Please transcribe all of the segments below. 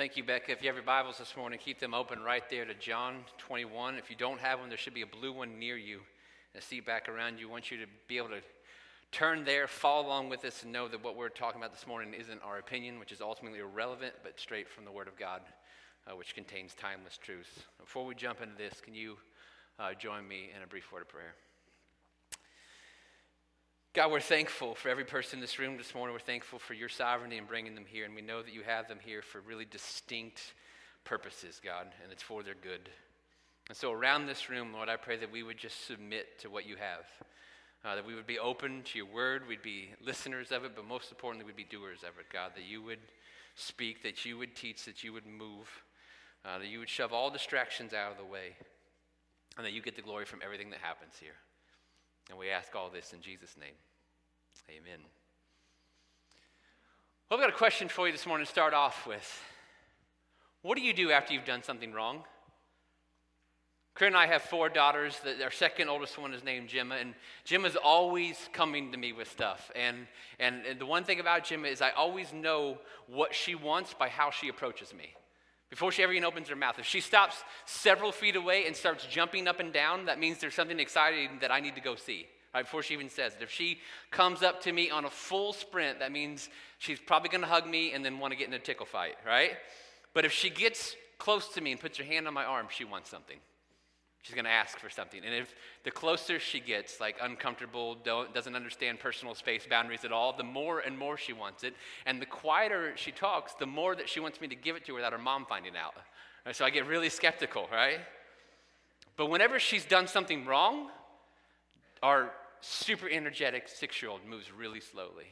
Thank you, Becca. If you have your Bibles this morning, keep them open right there to John 21. If you don't have one, there should be a blue one near you, a seat back around you. Want you to be able to turn there, follow along with us, and know that what we're talking about this morning isn't our opinion, which is ultimately irrelevant, but straight from the Word of God, uh, which contains timeless truth. Before we jump into this, can you uh, join me in a brief word of prayer? God, we're thankful for every person in this room this morning. We're thankful for your sovereignty in bringing them here, and we know that you have them here for really distinct purposes, God, and it's for their good. And so, around this room, Lord, I pray that we would just submit to what you have, uh, that we would be open to your word, we'd be listeners of it, but most importantly, we'd be doers of it, God, that you would speak, that you would teach, that you would move, uh, that you would shove all distractions out of the way, and that you get the glory from everything that happens here. And we ask all this in Jesus' name. Amen. Well, I've got a question for you this morning to start off with. What do you do after you've done something wrong? Corinne and I have four daughters. Our second oldest one is named Gemma, and Gemma's always coming to me with stuff. And, and, and the one thing about Gemma is I always know what she wants by how she approaches me. Before she ever even opens her mouth, if she stops several feet away and starts jumping up and down, that means there's something exciting that I need to go see. Right before she even says it. If she comes up to me on a full sprint, that means she's probably going to hug me and then want to get in a tickle fight, right? But if she gets close to me and puts her hand on my arm, she wants something. She's going to ask for something. And if the closer she gets, like uncomfortable, doesn't understand personal space boundaries at all, the more and more she wants it. And the quieter she talks, the more that she wants me to give it to her without her mom finding out. Right, so I get really skeptical, right? But whenever she's done something wrong, our super energetic six year old moves really slowly.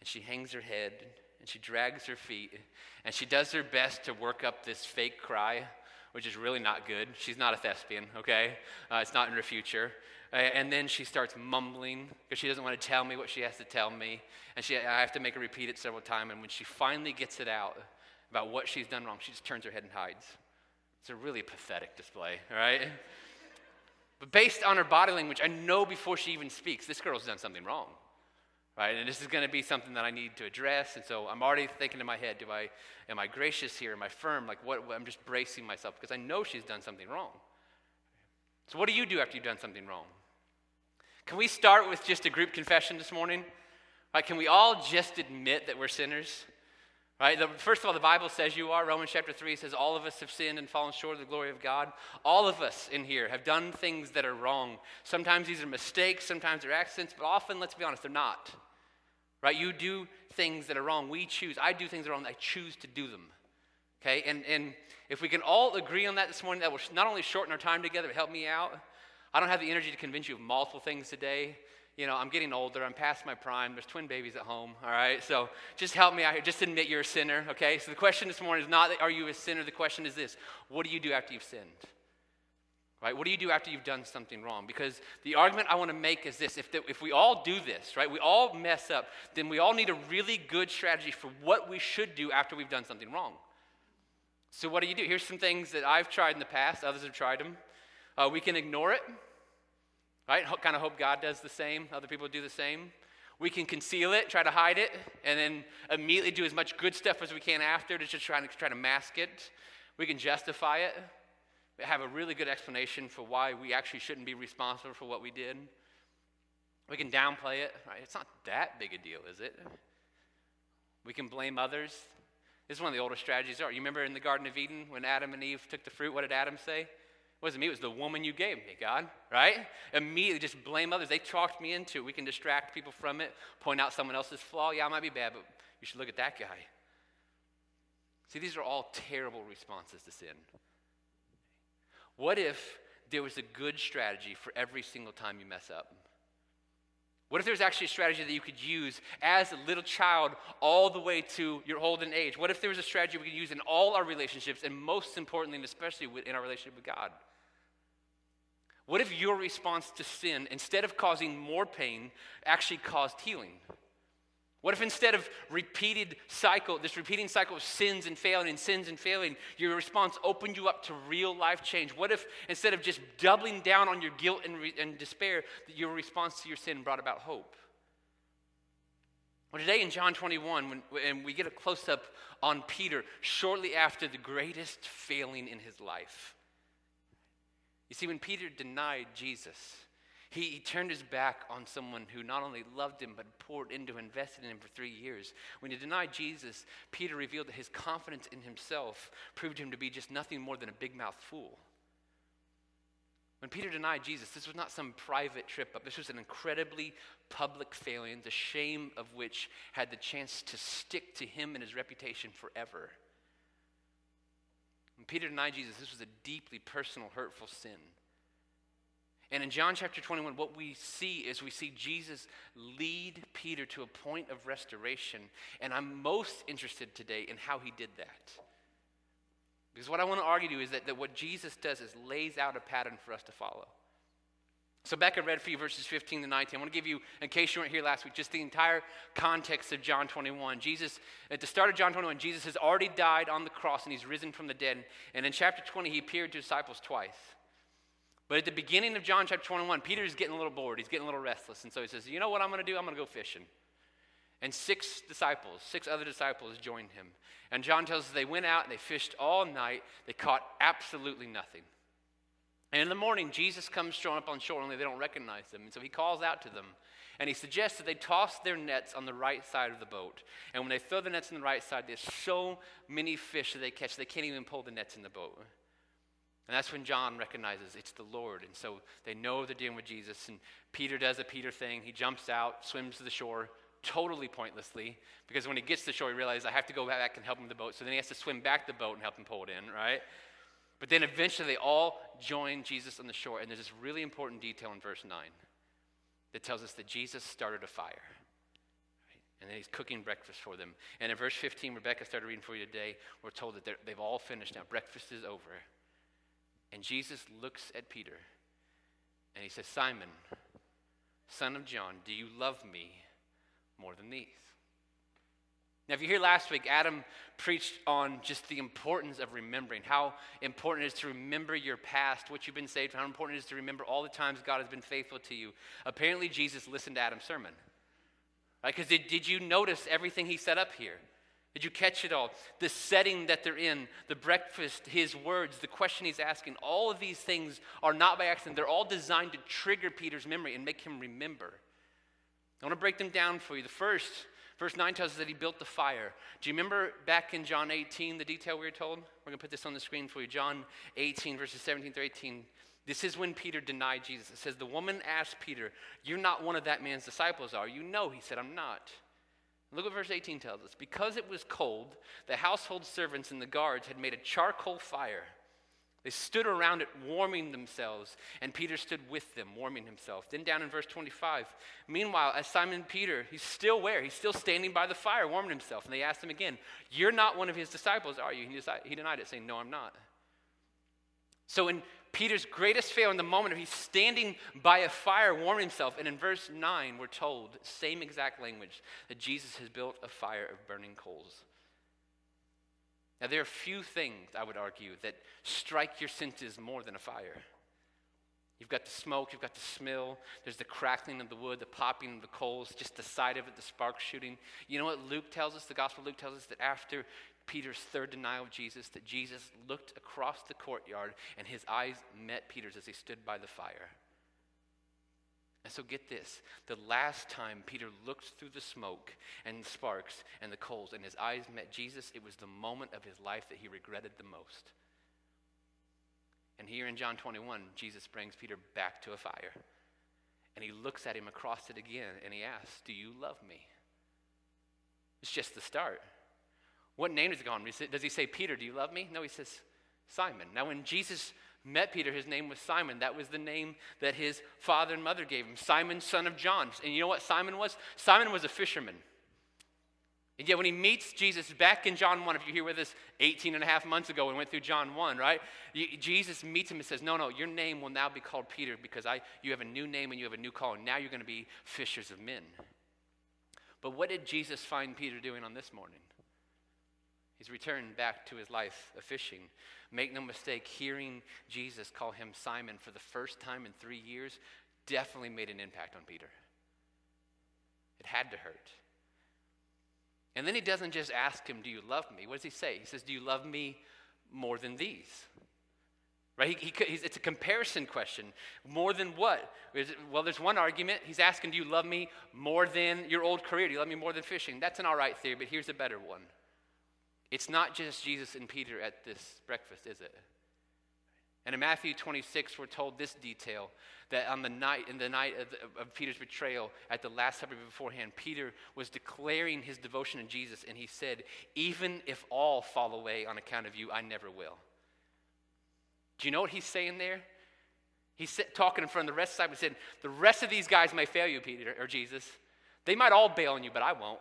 And she hangs her head and she drags her feet and she does her best to work up this fake cry which is really not good. She's not a thespian, okay? Uh, it's not in her future. Uh, and then she starts mumbling because she doesn't want to tell me what she has to tell me. And she, I have to make her repeat it several times. And when she finally gets it out about what she's done wrong, she just turns her head and hides. It's a really pathetic display, right? but based on her body language, I know before she even speaks, this girl's done something wrong right? And this is going to be something that I need to address. And so I'm already thinking in my head, do I, am I gracious here? Am I firm? Like what, I'm just bracing myself because I know she's done something wrong. So what do you do after you've done something wrong? Can we start with just a group confession this morning? Right? Can we all just admit that we're sinners? Right? The, first of all, the Bible says you are. Romans chapter 3 says all of us have sinned and fallen short of the glory of God. All of us in here have done things that are wrong. Sometimes these are mistakes, sometimes they're accidents, but often, let's be honest, they're not. Right? You do things that are wrong. We choose. I do things that are wrong. I choose to do them. Okay? And, and if we can all agree on that this morning, that will not only shorten our time together, but help me out. I don't have the energy to convince you of multiple things today. You know, I'm getting older. I'm past my prime. There's twin babies at home. All right? So just help me out here. Just admit you're a sinner. Okay? So the question this morning is not, are you a sinner? The question is this What do you do after you've sinned? Right? What do you do after you've done something wrong? Because the argument I want to make is this if, the, if we all do this, right, we all mess up, then we all need a really good strategy for what we should do after we've done something wrong. So, what do you do? Here's some things that I've tried in the past, others have tried them. Uh, we can ignore it, right? kind of hope God does the same, other people do the same. We can conceal it, try to hide it, and then immediately do as much good stuff as we can after to just try to, try to mask it. We can justify it have a really good explanation for why we actually shouldn't be responsible for what we did. We can downplay it. Right? It's not that big a deal, is it? We can blame others. This is one of the oldest strategies. Are You remember in the Garden of Eden when Adam and Eve took the fruit? What did Adam say? It wasn't me, it was the woman you gave me, God, right? Immediately just blame others. They talked me into it. We can distract people from it, point out someone else's flaw. Yeah, I might be bad, but you should look at that guy. See, these are all terrible responses to sin. What if there was a good strategy for every single time you mess up? What if there's actually a strategy that you could use as a little child all the way to your olden age? What if there was a strategy we could use in all our relationships, and most importantly, and especially in our relationship with God? What if your response to sin, instead of causing more pain, actually caused healing? What if instead of repeated cycle, this repeating cycle of sins and failing and sins and failing, your response opened you up to real life change? What if instead of just doubling down on your guilt and, re- and despair, that your response to your sin brought about hope? Well, today in John 21, when, and we get a close up on Peter shortly after the greatest failing in his life. You see, when Peter denied Jesus, he, he, turned his back on someone who not only loved him, but poured into, invested in him for three years. When he denied Jesus, Peter revealed that his confidence in himself proved him to be just nothing more than a big mouth fool. When Peter denied Jesus, this was not some private trip up. This was an incredibly public failing, the shame of which had the chance to stick to him and his reputation forever. When Peter denied Jesus, this was a deeply personal, hurtful sin. And in John chapter 21, what we see is we see Jesus lead Peter to a point of restoration. And I'm most interested today in how he did that. Because what I want to argue to you is that, that what Jesus does is lays out a pattern for us to follow. So Becca read for you verses 15 to 19. I want to give you, in case you weren't here last week, just the entire context of John 21. Jesus, at the start of John 21, Jesus has already died on the cross and he's risen from the dead. And in chapter 20, he appeared to disciples twice. But at the beginning of John chapter 21, Peter is getting a little bored. He's getting a little restless. And so he says, You know what I'm going to do? I'm going to go fishing. And six disciples, six other disciples joined him. And John tells us they went out and they fished all night. They caught absolutely nothing. And in the morning, Jesus comes strolling up on shore, only they don't recognize him. And so he calls out to them. And he suggests that they toss their nets on the right side of the boat. And when they throw the nets on the right side, there's so many fish that they catch, they can't even pull the nets in the boat. And that's when John recognizes it's the Lord. And so they know they're dealing with Jesus. And Peter does a Peter thing. He jumps out, swims to the shore, totally pointlessly because when he gets to the shore, he realizes I have to go back and help him with the boat. So then he has to swim back the boat and help him pull it in, right? But then eventually they all join Jesus on the shore. And there's this really important detail in verse 9 that tells us that Jesus started a fire. And then he's cooking breakfast for them. And in verse 15, Rebecca started reading for you today, we're told that they've all finished now. Breakfast is over. And Jesus looks at Peter and he says, Simon, son of John, do you love me? more than these. Now, if you hear last week, Adam preached on just the importance of remembering, how important it is to remember your past, what you've been saved, how important it is to remember all the times God has been faithful to you. Apparently, Jesus listened to Adam's sermon. Right? Because did, did you notice everything he set up here? Did you catch it all? The setting that they're in, the breakfast, his words, the question he's asking, all of these things are not by accident. They're all designed to trigger Peter's memory and make him remember. I want to break them down for you. The first, verse 9 tells us that he built the fire. Do you remember back in John 18, the detail we were told? We're going to put this on the screen for you. John 18, verses 17 through 18. This is when Peter denied Jesus. It says, The woman asked Peter, You're not one of that man's disciples, are you? No, he said, I'm not. Look what verse 18 tells us. Because it was cold, the household servants and the guards had made a charcoal fire they stood around it warming themselves, and Peter stood with them, warming himself. Then down in verse 25, meanwhile, as Simon Peter, he's still where? He's still standing by the fire, warming himself. And they asked him again, You're not one of his disciples, are you? He denied it, saying, No, I'm not. So in Peter's greatest fail, in the moment of he's standing by a fire, warming himself, and in verse 9, we're told, same exact language, that Jesus has built a fire of burning coals. Now, there are few things, I would argue, that strike your senses more than a fire. You've got the smoke, you've got the smell, there's the crackling of the wood, the popping of the coals, just the sight of it, the sparks shooting. You know what Luke tells us? The Gospel Luke tells us that after Peter's third denial of Jesus, that Jesus looked across the courtyard and his eyes met Peter's as he stood by the fire. And so get this the last time Peter looked through the smoke and the sparks and the coals and his eyes met Jesus, it was the moment of his life that he regretted the most. And here in John 21, Jesus brings Peter back to a fire. And he looks at him across it again and he asks, Do you love me? It's just the start. What name does he call him? Does he say, Peter, do you love me? No, he says, Simon. Now, when Jesus met Peter, his name was Simon. That was the name that his father and mother gave him Simon, son of John. And you know what Simon was? Simon was a fisherman. And yet, when he meets Jesus back in John 1, if you're here with us 18 and a half months ago, we went through John 1, right? Jesus meets him and says, No, no, your name will now be called Peter because I, you have a new name and you have a new calling. Now you're going to be fishers of men. But what did Jesus find Peter doing on this morning? He's returned back to his life of fishing. Make no mistake, hearing Jesus call him Simon for the first time in three years definitely made an impact on Peter. It had to hurt. And then he doesn't just ask him, Do you love me? What does he say? He says, Do you love me more than these? Right? He, he, it's a comparison question. More than what? Well, there's one argument. He's asking, Do you love me more than your old career? Do you love me more than fishing? That's an all right theory, but here's a better one. It's not just Jesus and Peter at this breakfast, is it? And in Matthew 26, we're told this detail that on the night, in the night of, the, of, Peter's betrayal, at the Last Supper beforehand, Peter was declaring his devotion to Jesus, and he said, Even if all fall away on account of you, I never will. Do you know what he's saying there? He's talking in front of the rest of the disciples. Said, The rest of these guys may fail you, Peter or Jesus. They might all bail on you, but I won't.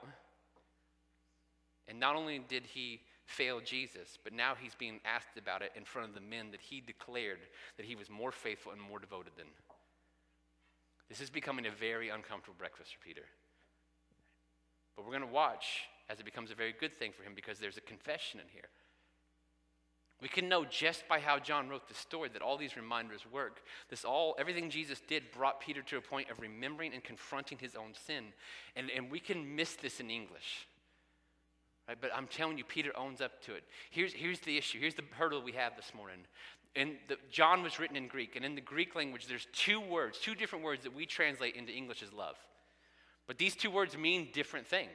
And not only did he fail Jesus, but now he's being asked about it in front of the men that he declared that he was more faithful and more devoted than. This is becoming a very uncomfortable breakfast for Peter. But we're going to watch as it becomes a very good thing for him because there's a confession in here. We can know just by how John wrote the story that all these reminders work. This all, everything Jesus did brought Peter to a point of remembering and confronting his own sin. And, and we can miss this in English. Right? But I'm telling you, Peter owns up to it. Here's, here's the issue. Here's the hurdle we have this morning. And John was written in Greek. And in the Greek language, there's two words, two different words that we translate into English as love. But these two words mean different things.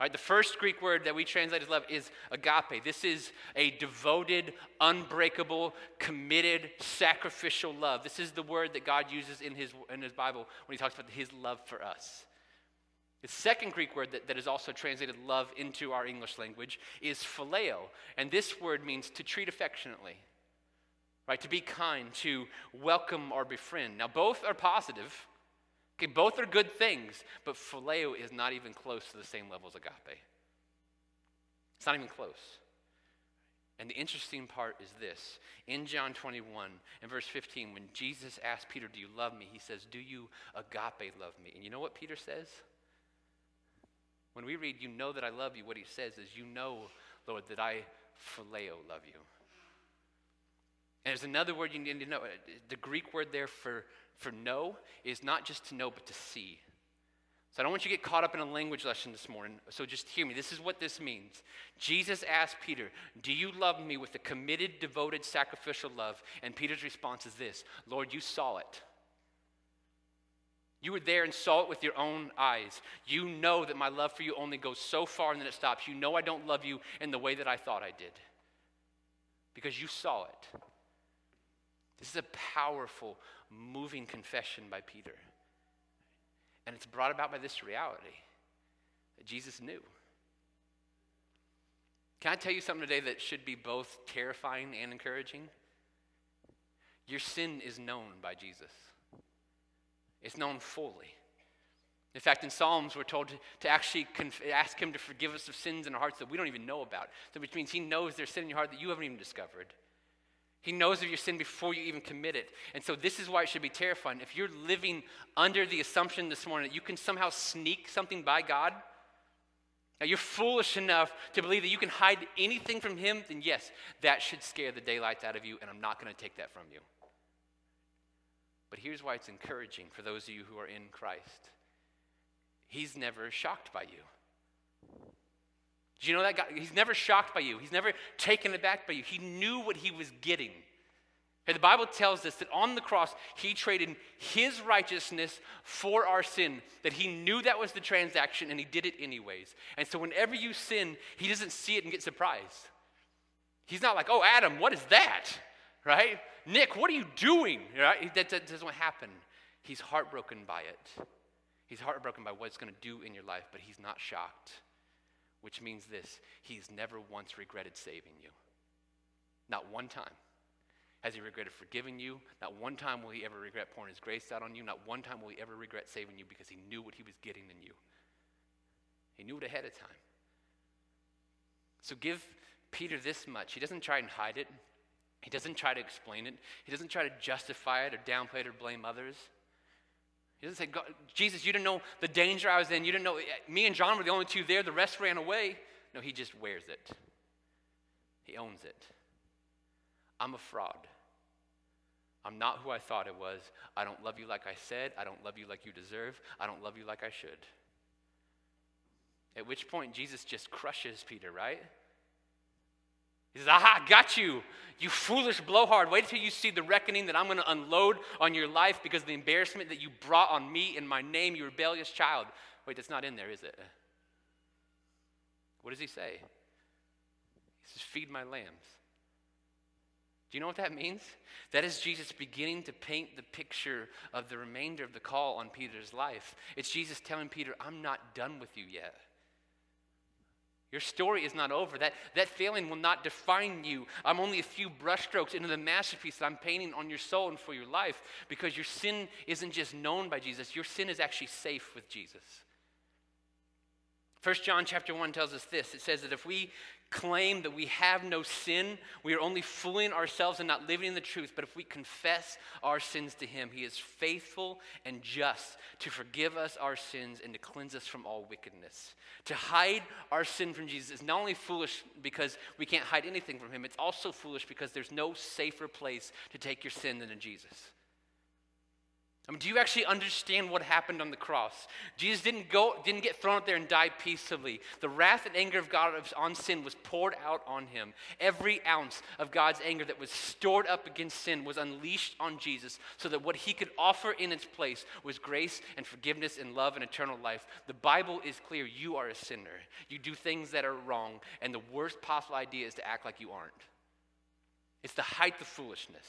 All right, the first Greek word that we translate as love is agape. This is a devoted, unbreakable, committed, sacrificial love. This is the word that God uses in his, in his Bible when he talks about his love for us. The second Greek word that, that is also translated love into our English language is phileo. And this word means to treat affectionately, right? To be kind, to welcome or befriend. Now, both are positive. Okay, both are good things, but phileo is not even close to the same level as agape. It's not even close. And the interesting part is this. In John 21 and verse 15, when Jesus asked Peter, Do you love me? He says, Do you agape love me? And you know what Peter says? When we read, You know that I love you, what he says is, You know, Lord, that I phileo love you. And there's another word you need to know. The Greek word there for for know is not just to know, but to see. So I don't want you to get caught up in a language lesson this morning. So just hear me. This is what this means. Jesus asked Peter, Do you love me with a committed, devoted, sacrificial love? And Peter's response is this Lord, you saw it. You were there and saw it with your own eyes. You know that my love for you only goes so far and then it stops. You know I don't love you in the way that I thought I did because you saw it. This is a powerful, moving confession by Peter. And it's brought about by this reality that Jesus knew. Can I tell you something today that should be both terrifying and encouraging? Your sin is known by Jesus, it's known fully. In fact, in Psalms, we're told to, to actually conf- ask Him to forgive us of sins in our hearts that we don't even know about. So, which means He knows there's sin in your heart that you haven't even discovered. He knows of your sin before you even commit it. And so, this is why it should be terrifying. If you're living under the assumption this morning that you can somehow sneak something by God, now you're foolish enough to believe that you can hide anything from Him, then yes, that should scare the daylights out of you, and I'm not going to take that from you. But here's why it's encouraging for those of you who are in Christ He's never shocked by you. Do you know that God? He's never shocked by you. He's never taken aback by you. He knew what he was getting. The Bible tells us that on the cross, he traded his righteousness for our sin, that he knew that was the transaction and he did it anyways. And so whenever you sin, he doesn't see it and get surprised. He's not like, oh, Adam, what is that? Right? Nick, what are you doing? Right? That, that doesn't happen. He's heartbroken by it. He's heartbroken by what it's going to do in your life, but he's not shocked which means this He's never once regretted saving you. Not one time. Has he regretted forgiving you? Not one time will he ever regret pouring his grace out on you. Not one time will he ever regret saving you because he knew what he was getting in you. He knew it ahead of time. So give Peter this much. He doesn't try and hide it, he doesn't try to explain it, he doesn't try to justify it or downplay it or blame others. He doesn't say, Jesus, you didn't know the danger I was in. You didn't know, me and John were the only two there. The rest ran away. No, he just wears it. He owns it. I'm a fraud. I'm not who I thought it was. I don't love you like I said. I don't love you like you deserve. I don't love you like I should. At which point, Jesus just crushes Peter, right? He says, Aha, got you, you foolish blowhard. Wait till you see the reckoning that I'm going to unload on your life because of the embarrassment that you brought on me in my name, you rebellious child. Wait, that's not in there, is it? What does he say? He says, Feed my lambs. Do you know what that means? That is Jesus beginning to paint the picture of the remainder of the call on Peter's life. It's Jesus telling Peter, I'm not done with you yet. Your story is not over. That, that failing will not define you. I'm only a few brushstrokes into the masterpiece that I'm painting on your soul and for your life because your sin isn't just known by Jesus, your sin is actually safe with Jesus. 1 John chapter 1 tells us this. It says that if we claim that we have no sin, we are only fooling ourselves and not living in the truth. But if we confess our sins to Him, He is faithful and just to forgive us our sins and to cleanse us from all wickedness. To hide our sin from Jesus is not only foolish because we can't hide anything from Him, it's also foolish because there's no safer place to take your sin than in Jesus. I mean, do you actually understand what happened on the cross? Jesus didn't go, didn't get thrown up there and die peaceably. The wrath and anger of God on sin was poured out on him. Every ounce of God's anger that was stored up against sin was unleashed on Jesus, so that what he could offer in its place was grace and forgiveness and love and eternal life. The Bible is clear: you are a sinner. You do things that are wrong, and the worst possible idea is to act like you aren't. It's the height of foolishness.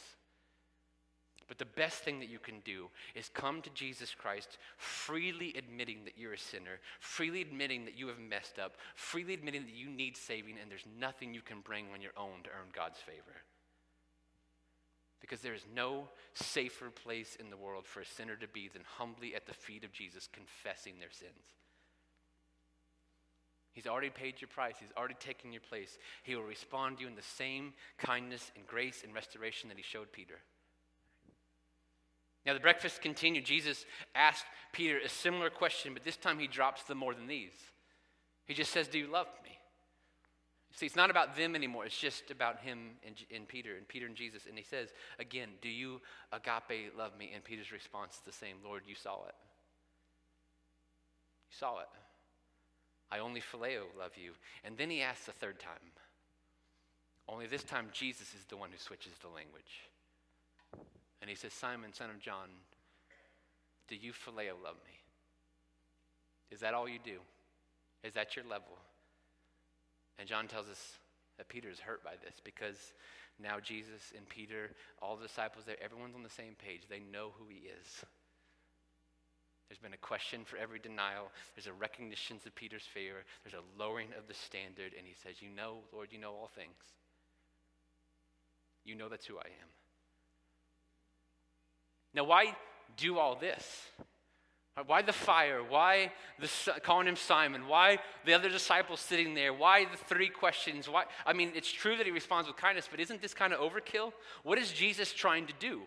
But the best thing that you can do is come to Jesus Christ, freely admitting that you're a sinner, freely admitting that you have messed up, freely admitting that you need saving, and there's nothing you can bring on your own to earn God's favor. Because there is no safer place in the world for a sinner to be than humbly at the feet of Jesus, confessing their sins. He's already paid your price. He's already taken your place. He will respond to you in the same kindness and grace and restoration that he showed Peter. Now, the breakfast continued. Jesus asked Peter a similar question, but this time he drops the more than these. He just says, Do you love me? See, it's not about them anymore. It's just about him and, and, Peter, and Peter and Jesus. And he says, again, Do you agape love me? And Peter's response is the same Lord, you saw it. You saw it. I only phileo love you. And then he asks a third time. Only this time, Jesus is the one who switches the language. And he says, Simon, son of John, do you phileo love me? Is that all you do? Is that your level? And John tells us that Peter is hurt by this because now Jesus and Peter, all the disciples there, everyone's on the same page. They know who he is. There's been a question for every denial. There's a recognition of Peter's favor. There's a lowering of the standard. And he says, You know, Lord, you know all things. You know that's who I am. Now, why do all this? Why the fire? Why the, calling him Simon? Why the other disciples sitting there? Why the three questions? Why? I mean, it's true that he responds with kindness, but isn't this kind of overkill? What is Jesus trying to do?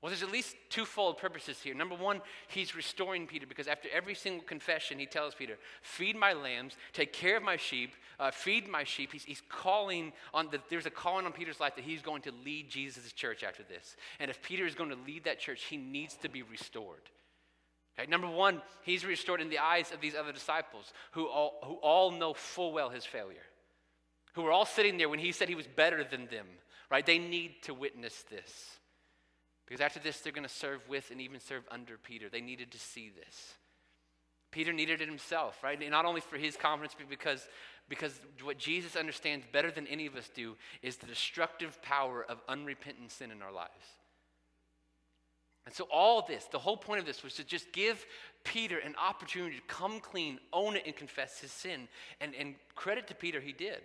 Well, there's at least twofold purposes here. Number one, he's restoring Peter because after every single confession, he tells Peter, Feed my lambs, take care of my sheep, uh, feed my sheep. He's, he's calling on, the, there's a calling on Peter's life that he's going to lead Jesus' church after this. And if Peter is going to lead that church, he needs to be restored. Okay, number one, he's restored in the eyes of these other disciples who all, who all know full well his failure, who were all sitting there when he said he was better than them, right? They need to witness this. Because after this, they're going to serve with and even serve under Peter. They needed to see this. Peter needed it himself, right? Not only for his confidence, but because, because what Jesus understands better than any of us do is the destructive power of unrepentant sin in our lives. And so, all this, the whole point of this was to just give Peter an opportunity to come clean, own it, and confess his sin. And, and credit to Peter, he did.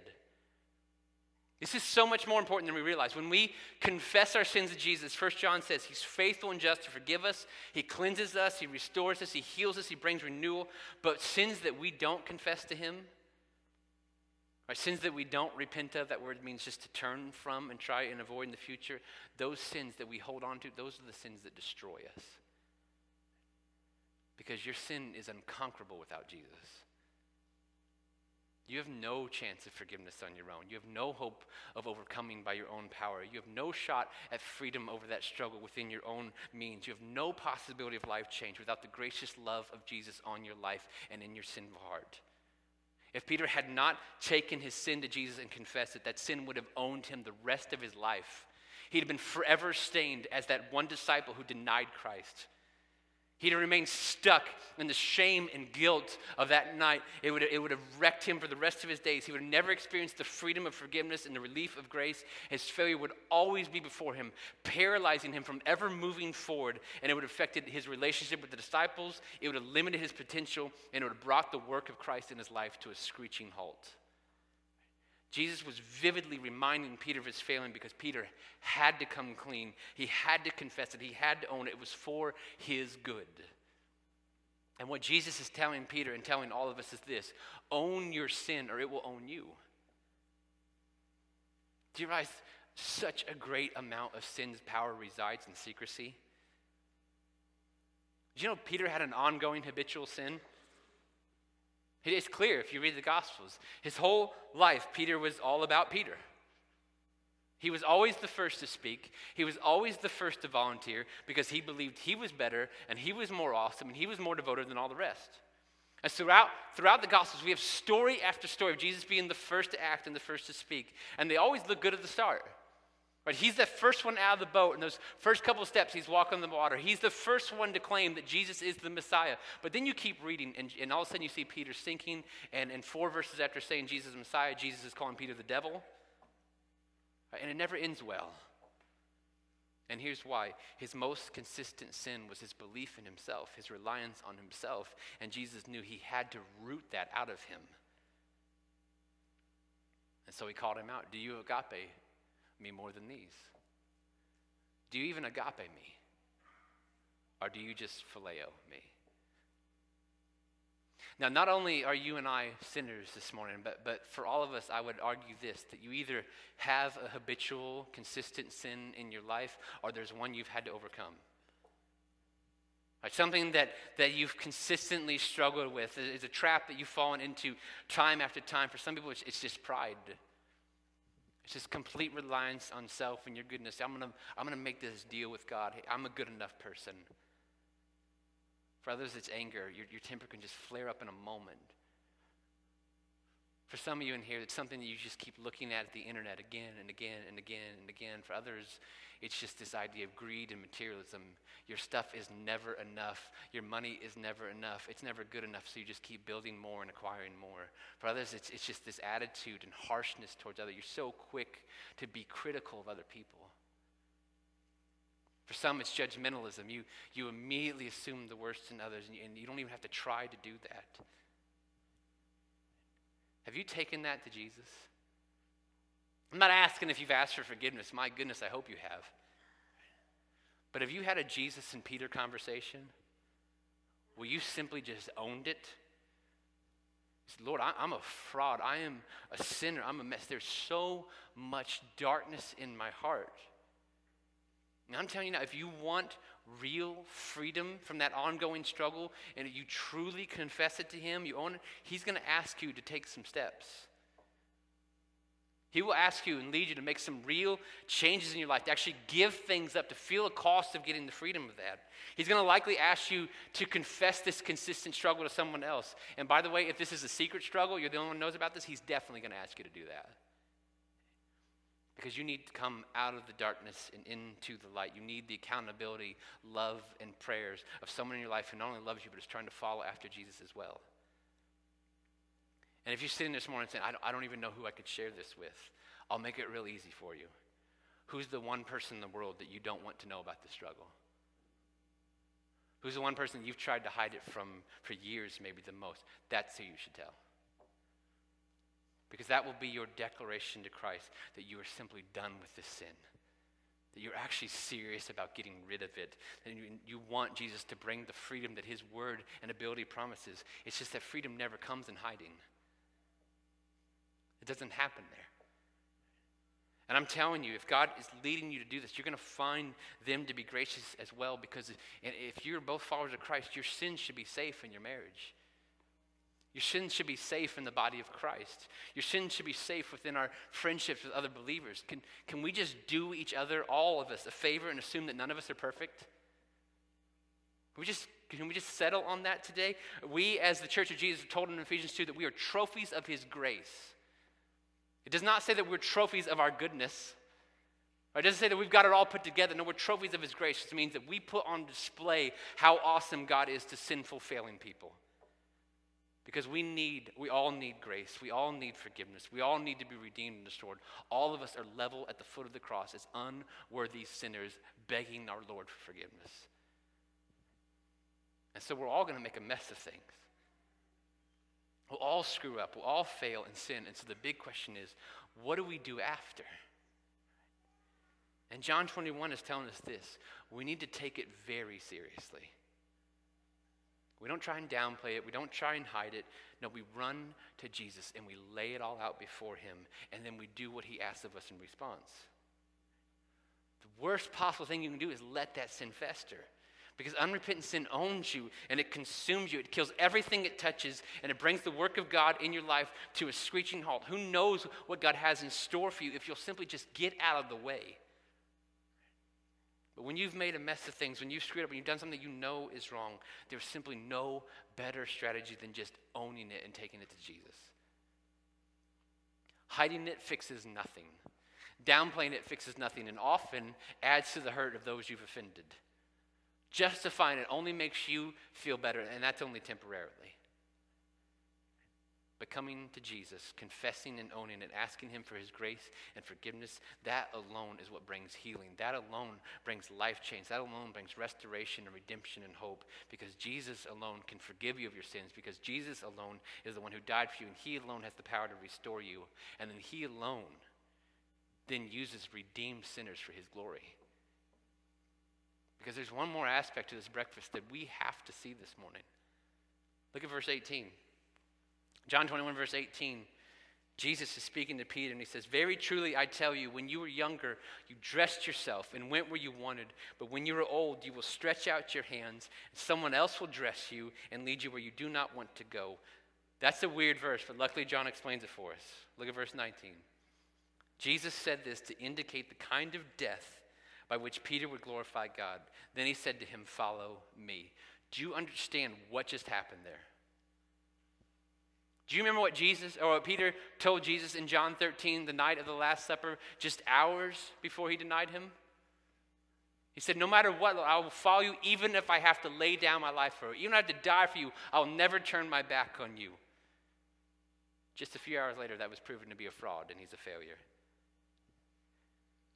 This is so much more important than we realize. When we confess our sins to Jesus, 1 John says he's faithful and just to forgive us. He cleanses us, he restores us, he heals us, he brings renewal. But sins that we don't confess to him, or sins that we don't repent of, that word means just to turn from and try and avoid in the future, those sins that we hold on to, those are the sins that destroy us. Because your sin is unconquerable without Jesus. You have no chance of forgiveness on your own. You have no hope of overcoming by your own power. You have no shot at freedom over that struggle within your own means. You have no possibility of life change without the gracious love of Jesus on your life and in your sinful heart. If Peter had not taken his sin to Jesus and confessed it, that sin would have owned him the rest of his life. He'd have been forever stained as that one disciple who denied Christ. He'd have remained stuck in the shame and guilt of that night. It would, it would have wrecked him for the rest of his days. He would have never experienced the freedom of forgiveness and the relief of grace. His failure would always be before him, paralyzing him from ever moving forward. And it would have affected his relationship with the disciples. It would have limited his potential, and it would have brought the work of Christ in his life to a screeching halt. Jesus was vividly reminding Peter of his failing because Peter had to come clean. He had to confess it. He had to own it. It was for his good. And what Jesus is telling Peter and telling all of us is this own your sin or it will own you. Do you realize such a great amount of sin's power resides in secrecy? Do you know Peter had an ongoing habitual sin? It is clear if you read the Gospels. His whole life, Peter was all about Peter. He was always the first to speak. He was always the first to volunteer because he believed he was better and he was more awesome and he was more devoted than all the rest. And throughout, throughout the Gospels, we have story after story of Jesus being the first to act and the first to speak. And they always look good at the start. Right? He's the first one out of the boat. In those first couple steps, he's walking on the water. He's the first one to claim that Jesus is the Messiah. But then you keep reading, and, and all of a sudden you see Peter sinking. And, and four verses after saying Jesus is Messiah, Jesus is calling Peter the devil. Right? And it never ends well. And here's why his most consistent sin was his belief in himself, his reliance on himself. And Jesus knew he had to root that out of him. And so he called him out Do you agape me more than these? Do you even agape me? Or do you just phileo me? Now, not only are you and I sinners this morning, but, but for all of us, I would argue this that you either have a habitual, consistent sin in your life, or there's one you've had to overcome. Like something that, that you've consistently struggled with is a trap that you've fallen into time after time. For some people, it's, it's just pride. It's just complete reliance on self and your goodness. I'm going to I'm going to make this deal with God. Hey, I'm a good enough person. For others, it's anger. Your, your temper can just flare up in a moment. For some of you in here, it's something that you just keep looking at, the internet again and again and again and again. For others, it's just this idea of greed and materialism. Your stuff is never enough. Your money is never enough. It's never good enough, so you just keep building more and acquiring more. For others, it's, it's just this attitude and harshness towards others. You're so quick to be critical of other people. For some, it's judgmentalism. You, you immediately assume the worst in others, and you, and you don't even have to try to do that. Have you taken that to Jesus? I'm not asking if you've asked for forgiveness. My goodness, I hope you have. But have you had a Jesus and Peter conversation where you simply just owned it? Lord, I, I'm a fraud. I am a sinner. I'm a mess. There's so much darkness in my heart. And I'm telling you now, if you want real freedom from that ongoing struggle and you truly confess it to Him, you own it, He's going to ask you to take some steps. He will ask you and lead you to make some real changes in your life, to actually give things up, to feel the cost of getting the freedom of that. He's going to likely ask you to confess this consistent struggle to someone else. And by the way, if this is a secret struggle, you're the only one who knows about this, he's definitely going to ask you to do that. Because you need to come out of the darkness and into the light. You need the accountability, love, and prayers of someone in your life who not only loves you, but is trying to follow after Jesus as well. And if you're sitting this morning saying, I don't, I don't even know who I could share this with, I'll make it real easy for you. Who's the one person in the world that you don't want to know about the struggle? Who's the one person you've tried to hide it from for years, maybe the most? That's who you should tell. Because that will be your declaration to Christ that you are simply done with this sin. That you're actually serious about getting rid of it. And you, you want Jesus to bring the freedom that his word and ability promises. It's just that freedom never comes in hiding, it doesn't happen there. And I'm telling you, if God is leading you to do this, you're going to find them to be gracious as well because if you're both followers of Christ, your sins should be safe in your marriage. Your sins should be safe in the body of Christ. Your sins should be safe within our friendships with other believers. Can, can we just do each other, all of us, a favor and assume that none of us are perfect? Can we just, can we just settle on that today? We, as the Church of Jesus, are told in Ephesians 2 that we are trophies of His grace. It does not say that we're trophies of our goodness. It doesn't say that we've got it all put together. No, we're trophies of His grace. It means that we put on display how awesome God is to sinful, failing people. Because we need, we all need grace. We all need forgiveness. We all need to be redeemed and restored. All of us are level at the foot of the cross as unworthy sinners begging our Lord for forgiveness. And so we're all going to make a mess of things. We'll all screw up. We'll all fail and sin. And so the big question is what do we do after? And John 21 is telling us this we need to take it very seriously. We don't try and downplay it. We don't try and hide it. No, we run to Jesus and we lay it all out before Him, and then we do what He asks of us in response. The worst possible thing you can do is let that sin fester. Because unrepentant sin owns you and it consumes you. It kills everything it touches and it brings the work of God in your life to a screeching halt. Who knows what God has in store for you if you'll simply just get out of the way? But when you've made a mess of things, when you've screwed up, when you've done something you know is wrong, there's simply no better strategy than just owning it and taking it to Jesus. Hiding it fixes nothing. Downplaying it fixes nothing and often adds to the hurt of those you've offended. Justifying it only makes you feel better, and that's only temporarily. But coming to Jesus, confessing and owning it, asking Him for His grace and forgiveness, that alone is what brings healing. That alone brings life change. That alone brings restoration and redemption and hope because Jesus alone can forgive you of your sins because Jesus alone is the one who died for you and He alone has the power to restore you. And then He alone then uses redeemed sinners for His glory. Because there's one more aspect to this breakfast that we have to see this morning. Look at verse 18. John 21, verse 18, Jesus is speaking to Peter and he says, Very truly I tell you, when you were younger, you dressed yourself and went where you wanted. But when you are old, you will stretch out your hands, and someone else will dress you and lead you where you do not want to go. That's a weird verse, but luckily John explains it for us. Look at verse 19. Jesus said this to indicate the kind of death by which Peter would glorify God. Then he said to him, Follow me. Do you understand what just happened there? Do you remember what Jesus or what Peter told Jesus in John 13, the night of the Last Supper, just hours before he denied him? He said, No matter what, I will follow you even if I have to lay down my life for you. Even if I have to die for you, I'll never turn my back on you. Just a few hours later, that was proven to be a fraud, and he's a failure.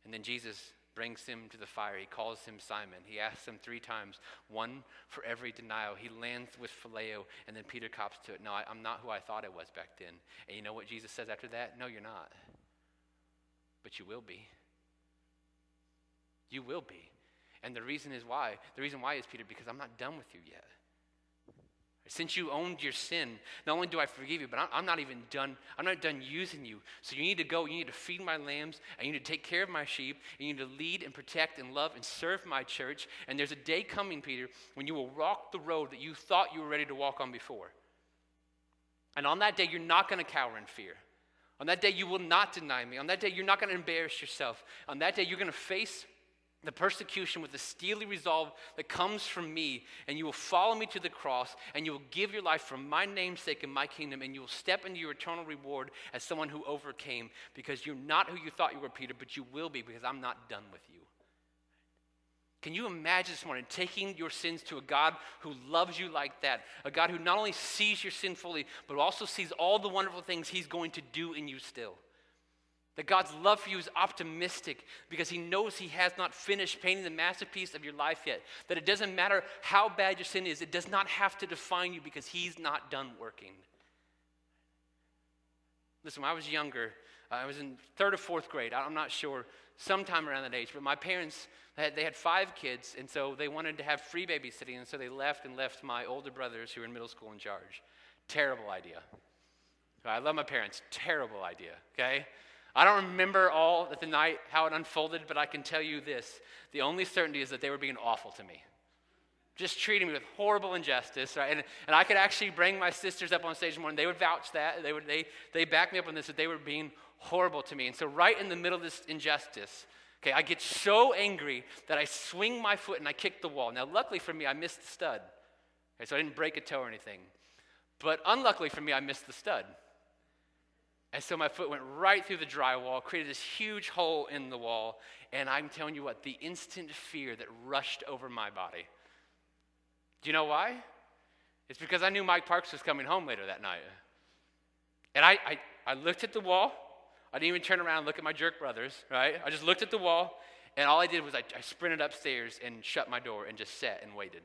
And then Jesus brings him to the fire. He calls him Simon. He asks him three times, one for every denial. He lands with phileo, and then Peter cops to it. No, I, I'm not who I thought I was back then. And you know what Jesus says after that? No, you're not. But you will be. You will be. And the reason is why. The reason why is, Peter, because I'm not done with you yet. Since you owned your sin, not only do I forgive you, but I'm not even done. I'm not done using you. So you need to go. You need to feed my lambs, and you need to take care of my sheep, and you need to lead and protect and love and serve my church. And there's a day coming, Peter, when you will walk the road that you thought you were ready to walk on before. And on that day, you're not going to cower in fear. On that day, you will not deny me. On that day, you're not going to embarrass yourself. On that day, you're going to face the persecution with the steely resolve that comes from me, and you will follow me to the cross, and you will give your life for my name's sake and my kingdom, and you will step into your eternal reward as someone who overcame, because you're not who you thought you were, Peter, but you will be, because I'm not done with you. Can you imagine this morning taking your sins to a God who loves you like that? A God who not only sees your sin fully, but also sees all the wonderful things He's going to do in you still. That God's love for you is optimistic because He knows He has not finished painting the masterpiece of your life yet. That it doesn't matter how bad your sin is, it does not have to define you because He's not done working. Listen, when I was younger, I was in third or fourth grade, I'm not sure, sometime around that age, but my parents, they had five kids, and so they wanted to have free babysitting, and so they left and left my older brothers who were in middle school in charge. Terrible idea. I love my parents. Terrible idea, okay? I don't remember all at the night how it unfolded, but I can tell you this. The only certainty is that they were being awful to me. just treating me with horrible injustice, right? And, and I could actually bring my sisters up on stage one. They would vouch that. They would they they back me up on this that they were being horrible to me. And so right in the middle of this injustice, okay, I get so angry that I swing my foot and I kick the wall. Now, luckily for me, I missed the stud. Okay, so I didn't break a toe or anything. But unluckily for me, I missed the stud. And so my foot went right through the drywall, created this huge hole in the wall. And I'm telling you what, the instant fear that rushed over my body. Do you know why? It's because I knew Mike Parks was coming home later that night. And I, I, I looked at the wall. I didn't even turn around and look at my jerk brothers, right? I just looked at the wall, and all I did was I, I sprinted upstairs and shut my door and just sat and waited.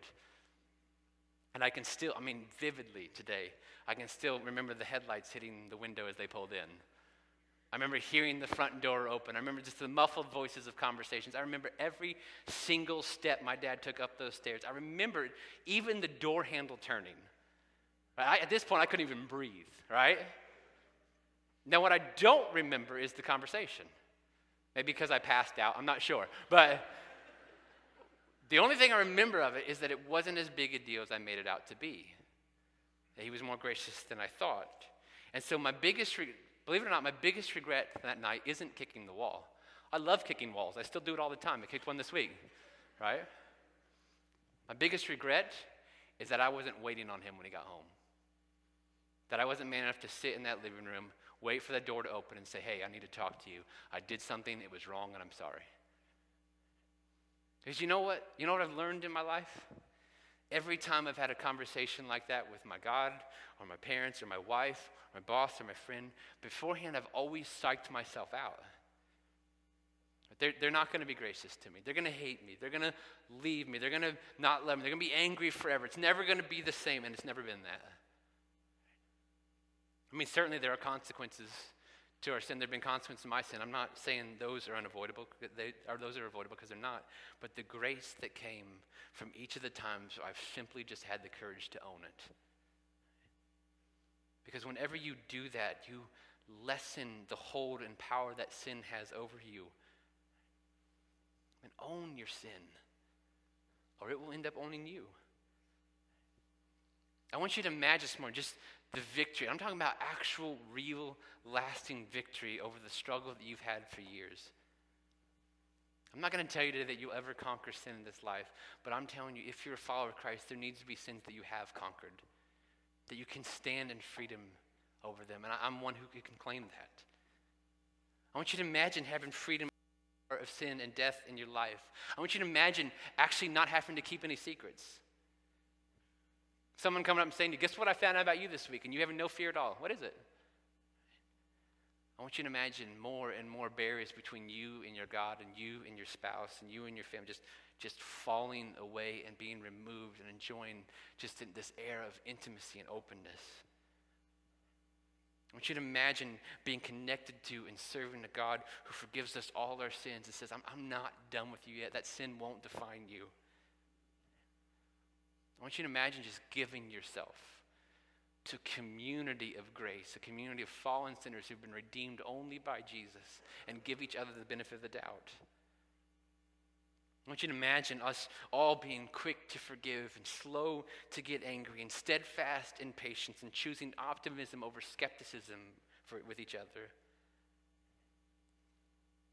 And I can still, I mean, vividly today, I can still remember the headlights hitting the window as they pulled in. I remember hearing the front door open. I remember just the muffled voices of conversations. I remember every single step my dad took up those stairs. I remember even the door handle turning. I, at this point, I couldn't even breathe, right? Now, what I don't remember is the conversation. Maybe because I passed out, I'm not sure. But the only thing I remember of it is that it wasn't as big a deal as I made it out to be. That he was more gracious than I thought. And so, my biggest Believe it or not, my biggest regret that night isn't kicking the wall. I love kicking walls. I still do it all the time. I kicked one this week, right? My biggest regret is that I wasn't waiting on him when he got home. That I wasn't man enough to sit in that living room, wait for the door to open, and say, hey, I need to talk to you. I did something, it was wrong, and I'm sorry. Because you know what? You know what I've learned in my life? Every time I've had a conversation like that with my God or my parents or my wife my boss or my friend, beforehand, I've always psyched myself out. They're, they're not going to be gracious to me. They're going to hate me. They're going to leave me. They're going to not love me. They're going to be angry forever. It's never going to be the same, and it's never been that. I mean, certainly there are consequences to our sin. There have been consequences to my sin. I'm not saying those are unavoidable. They are those are avoidable because they're not. But the grace that came from each of the times I've simply just had the courage to own it. Because whenever you do that, you lessen the hold and power that sin has over you. And own your sin, or it will end up owning you. I want you to imagine this morning just the victory. I'm talking about actual, real, lasting victory over the struggle that you've had for years. I'm not going to tell you today that you'll ever conquer sin in this life, but I'm telling you, if you're a follower of Christ, there needs to be sins that you have conquered that you can stand in freedom over them. And I'm one who can claim that. I want you to imagine having freedom of sin and death in your life. I want you to imagine actually not having to keep any secrets. Someone coming up and saying to you, Guess what I found out about you this week? And you have no fear at all. What is it? I want you to imagine more and more barriers between you and your God, and you and your spouse, and you and your family. Just just falling away and being removed and enjoying just this air of intimacy and openness. I want you to imagine being connected to and serving a God who forgives us all our sins and says, I'm, I'm not done with you yet. That sin won't define you. I want you to imagine just giving yourself to community of grace, a community of fallen sinners who've been redeemed only by Jesus, and give each other the benefit of the doubt. I want you to imagine us all being quick to forgive and slow to get angry and steadfast in patience and choosing optimism over skepticism for, with each other.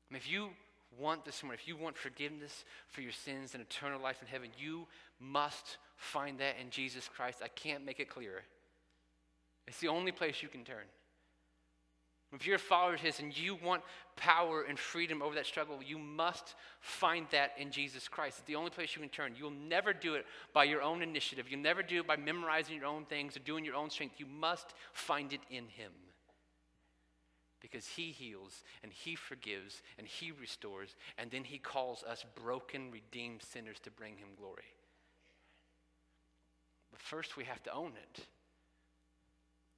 If you want this morning, if you want forgiveness for your sins and eternal life in heaven, you must find that in Jesus Christ. I can't make it clearer. It's the only place you can turn. If you're a follower of His and you want power and freedom over that struggle, you must find that in Jesus Christ. It's the only place you can turn. You'll never do it by your own initiative. You'll never do it by memorizing your own things or doing your own strength. You must find it in Him. Because He heals and He forgives and He restores, and then He calls us broken, redeemed sinners to bring Him glory. But first, we have to own it.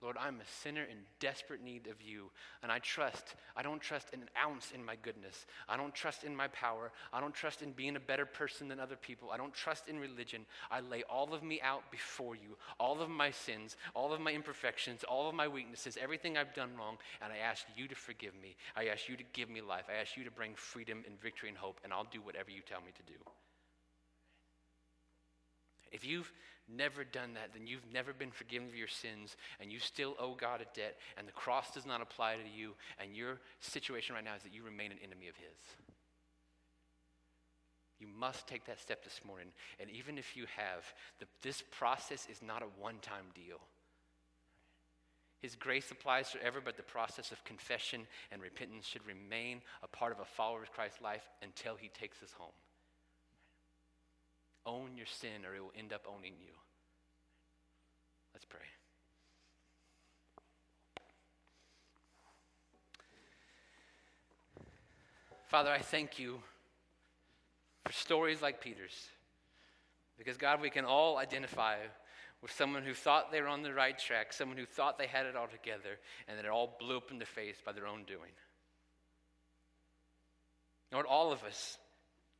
Lord, I'm a sinner in desperate need of you. And I trust, I don't trust an ounce in my goodness. I don't trust in my power. I don't trust in being a better person than other people. I don't trust in religion. I lay all of me out before you, all of my sins, all of my imperfections, all of my weaknesses, everything I've done wrong. And I ask you to forgive me. I ask you to give me life. I ask you to bring freedom and victory and hope. And I'll do whatever you tell me to do. If you've never done that, then you've never been forgiven of your sins and you still owe God a debt and the cross does not apply to you and your situation right now is that you remain an enemy of His. You must take that step this morning. And even if you have, the, this process is not a one time deal. His grace applies forever, but the process of confession and repentance should remain a part of a follower of Christ's life until he takes us home. Own your sin, or it will end up owning you. Let's pray. Father, I thank you for stories like Peter's. Because, God, we can all identify with someone who thought they were on the right track, someone who thought they had it all together, and then it all blew up in the face by their own doing. Lord, all of us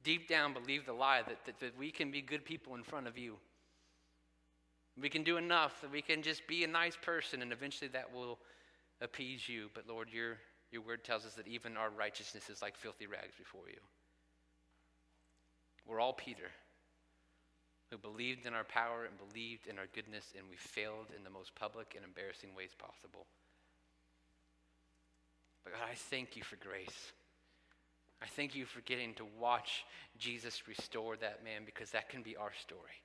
deep down believe the lie that, that, that we can be good people in front of you. We can do enough, that we can just be a nice person, and eventually that will appease you. But Lord, your, your word tells us that even our righteousness is like filthy rags before you. We're all Peter, who believed in our power and believed in our goodness, and we failed in the most public and embarrassing ways possible. But God, I thank you for grace. I thank you for getting to watch Jesus restore that man because that can be our story.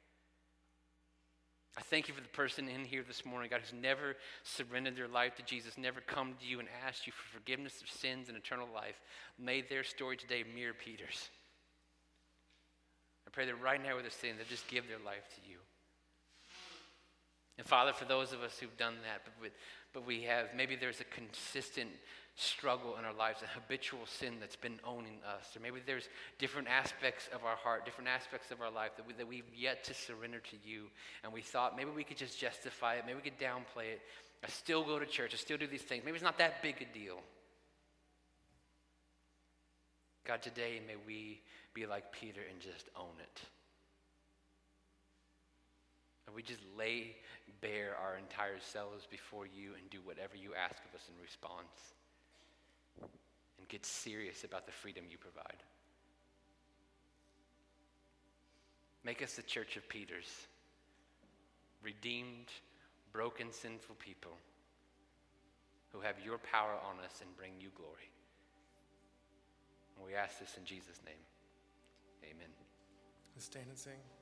I thank you for the person in here this morning, God, who's never surrendered their life to Jesus, never come to you and asked you for forgiveness of sins and eternal life. May their story today mirror Peter's. I pray that right now with their sin, they just give their life to you. And Father, for those of us who've done that, but, but we have, maybe there's a consistent struggle in our lives, a habitual sin that's been owning us. Or maybe there's different aspects of our heart, different aspects of our life that, we, that we've yet to surrender to you. And we thought maybe we could just justify it, maybe we could downplay it. I still go to church, I still do these things. Maybe it's not that big a deal. God, today may we be like Peter and just own it. And we just lay bare our entire selves before you and do whatever you ask of us in response get serious about the freedom you provide. Make us the church of Peters, redeemed, broken, sinful people who have your power on us and bring you glory. And we ask this in Jesus' name. Amen. Stand and sing.